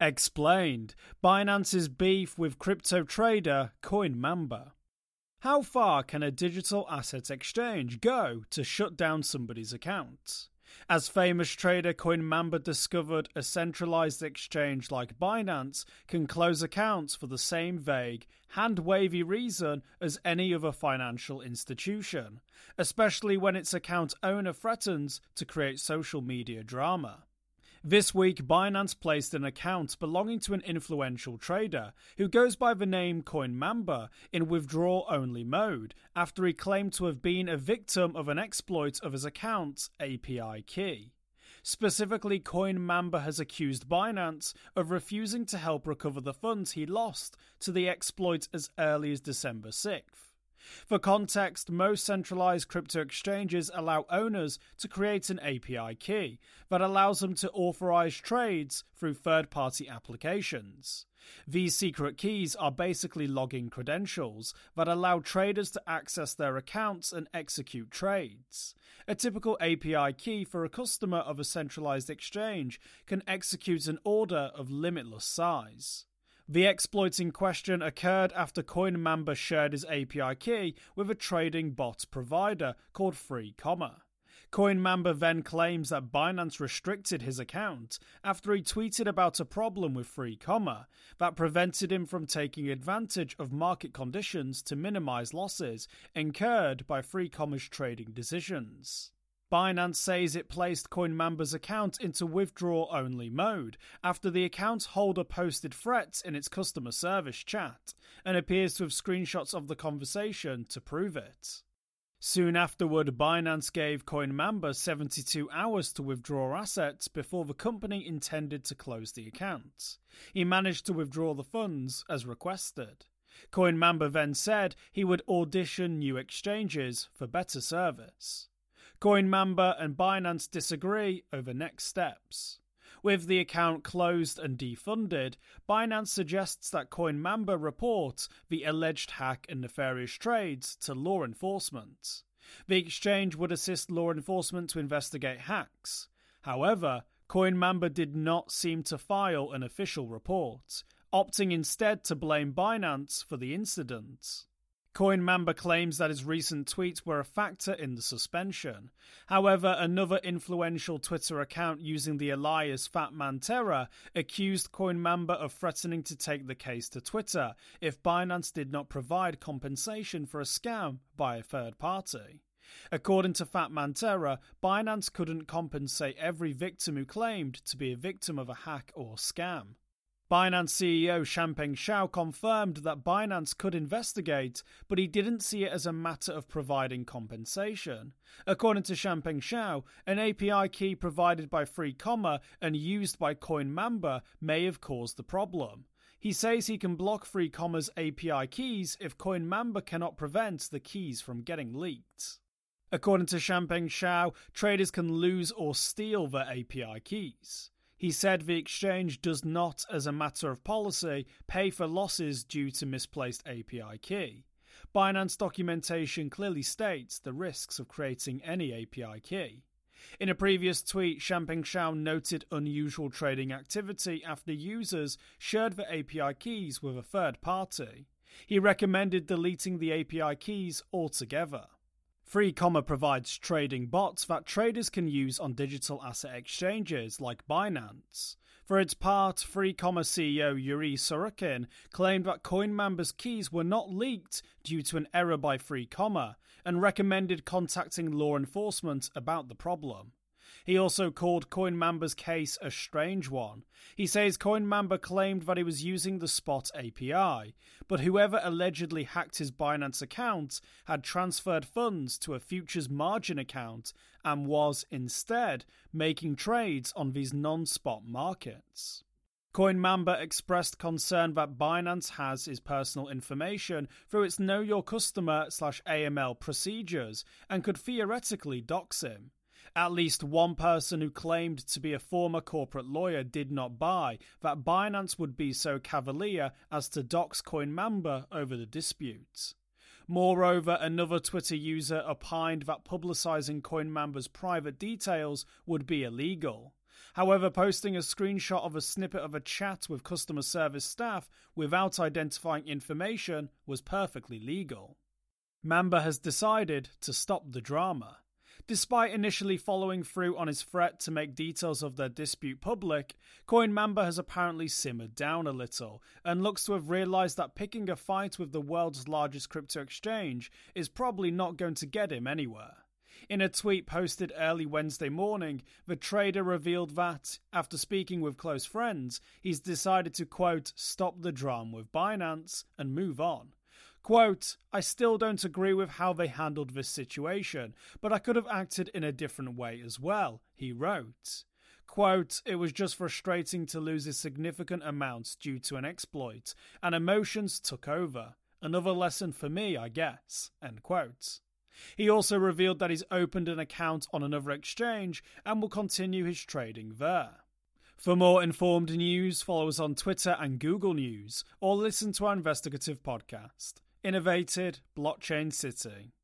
Explained Binance's beef with crypto trader CoinMamba. How far can a digital asset exchange go to shut down somebody's account? As famous trader CoinMamba discovered, a centralized exchange like Binance can close accounts for the same vague, hand wavy reason as any other financial institution, especially when its account owner threatens to create social media drama. This week, Binance placed an account belonging to an influential trader who goes by the name CoinMamba in withdrawal only mode after he claimed to have been a victim of an exploit of his account's API key. Specifically, CoinMamba has accused Binance of refusing to help recover the funds he lost to the exploit as early as December 6th. For context, most centralized crypto exchanges allow owners to create an API key that allows them to authorize trades through third party applications. These secret keys are basically login credentials that allow traders to access their accounts and execute trades. A typical API key for a customer of a centralized exchange can execute an order of limitless size. The exploits in question occurred after CoinMamba shared his API key with a trading bot provider called FreeComma. CoinMamba then claims that Binance restricted his account after he tweeted about a problem with FreeComma that prevented him from taking advantage of market conditions to minimize losses incurred by FreeComma's trading decisions. Binance says it placed CoinMamba's account into withdraw only mode after the account holder posted threats in its customer service chat and appears to have screenshots of the conversation to prove it. Soon afterward, Binance gave CoinMamba 72 hours to withdraw assets before the company intended to close the account. He managed to withdraw the funds as requested. CoinMamba then said he would audition new exchanges for better service. CoinMamba and Binance disagree over next steps. With the account closed and defunded, Binance suggests that CoinMamba report the alleged hack and nefarious trades to law enforcement. The exchange would assist law enforcement to investigate hacks. However, CoinMamba did not seem to file an official report, opting instead to blame Binance for the incident. CoinMamba claims that his recent tweets were a factor in the suspension. However, another influential Twitter account using the alias Fatmanterra accused CoinMamba of threatening to take the case to Twitter if Binance did not provide compensation for a scam by a third party. According to Fat Fatmanterra, Binance couldn't compensate every victim who claimed to be a victim of a hack or scam. Binance CEO Changpeng Zhao confirmed that Binance could investigate, but he didn't see it as a matter of providing compensation. According to Changpeng Zhao, an API key provided by FreeComma and used by CoinMamba may have caused the problem. He says he can block FreeComma's API keys if CoinMamba cannot prevent the keys from getting leaked. According to Changpeng Zhao, traders can lose or steal their API keys. He said the exchange does not, as a matter of policy, pay for losses due to misplaced API key. Binance documentation clearly states the risks of creating any API key. In a previous tweet, Changpeng Zhao noted unusual trading activity after users shared the API keys with a third party. He recommended deleting the API keys altogether. Free Comma provides trading bots that traders can use on digital asset exchanges like Binance. For its part, Free Comma CEO Yuri Sorokin claimed that CoinMamba's keys were not leaked due to an error by Free Comma and recommended contacting law enforcement about the problem. He also called CoinMamba's case a strange one. He says CoinMamba claimed that he was using the Spot API, but whoever allegedly hacked his Binance account had transferred funds to a futures margin account and was, instead, making trades on these non spot markets. CoinMamba expressed concern that Binance has his personal information through its Know Your Customer slash AML procedures and could theoretically dox him. At least one person who claimed to be a former corporate lawyer did not buy that Binance would be so cavalier as to dox CoinMamba over the dispute. Moreover, another Twitter user opined that publicizing CoinMamba's private details would be illegal. However, posting a screenshot of a snippet of a chat with customer service staff without identifying information was perfectly legal. Mamba has decided to stop the drama. Despite initially following through on his threat to make details of their dispute public, Coin Mamba has apparently simmered down a little and looks to have realised that picking a fight with the world's largest crypto exchange is probably not going to get him anywhere. In a tweet posted early Wednesday morning, the trader revealed that, after speaking with close friends, he's decided to quote, stop the drama with Binance and move on. Quote, I still don't agree with how they handled this situation, but I could have acted in a different way as well, he wrote. Quote, it was just frustrating to lose a significant amount due to an exploit, and emotions took over. Another lesson for me, I guess. End quote. He also revealed that he's opened an account on another exchange and will continue his trading there. For more informed news, follow us on Twitter and Google News, or listen to our investigative podcast, Innovated Blockchain City.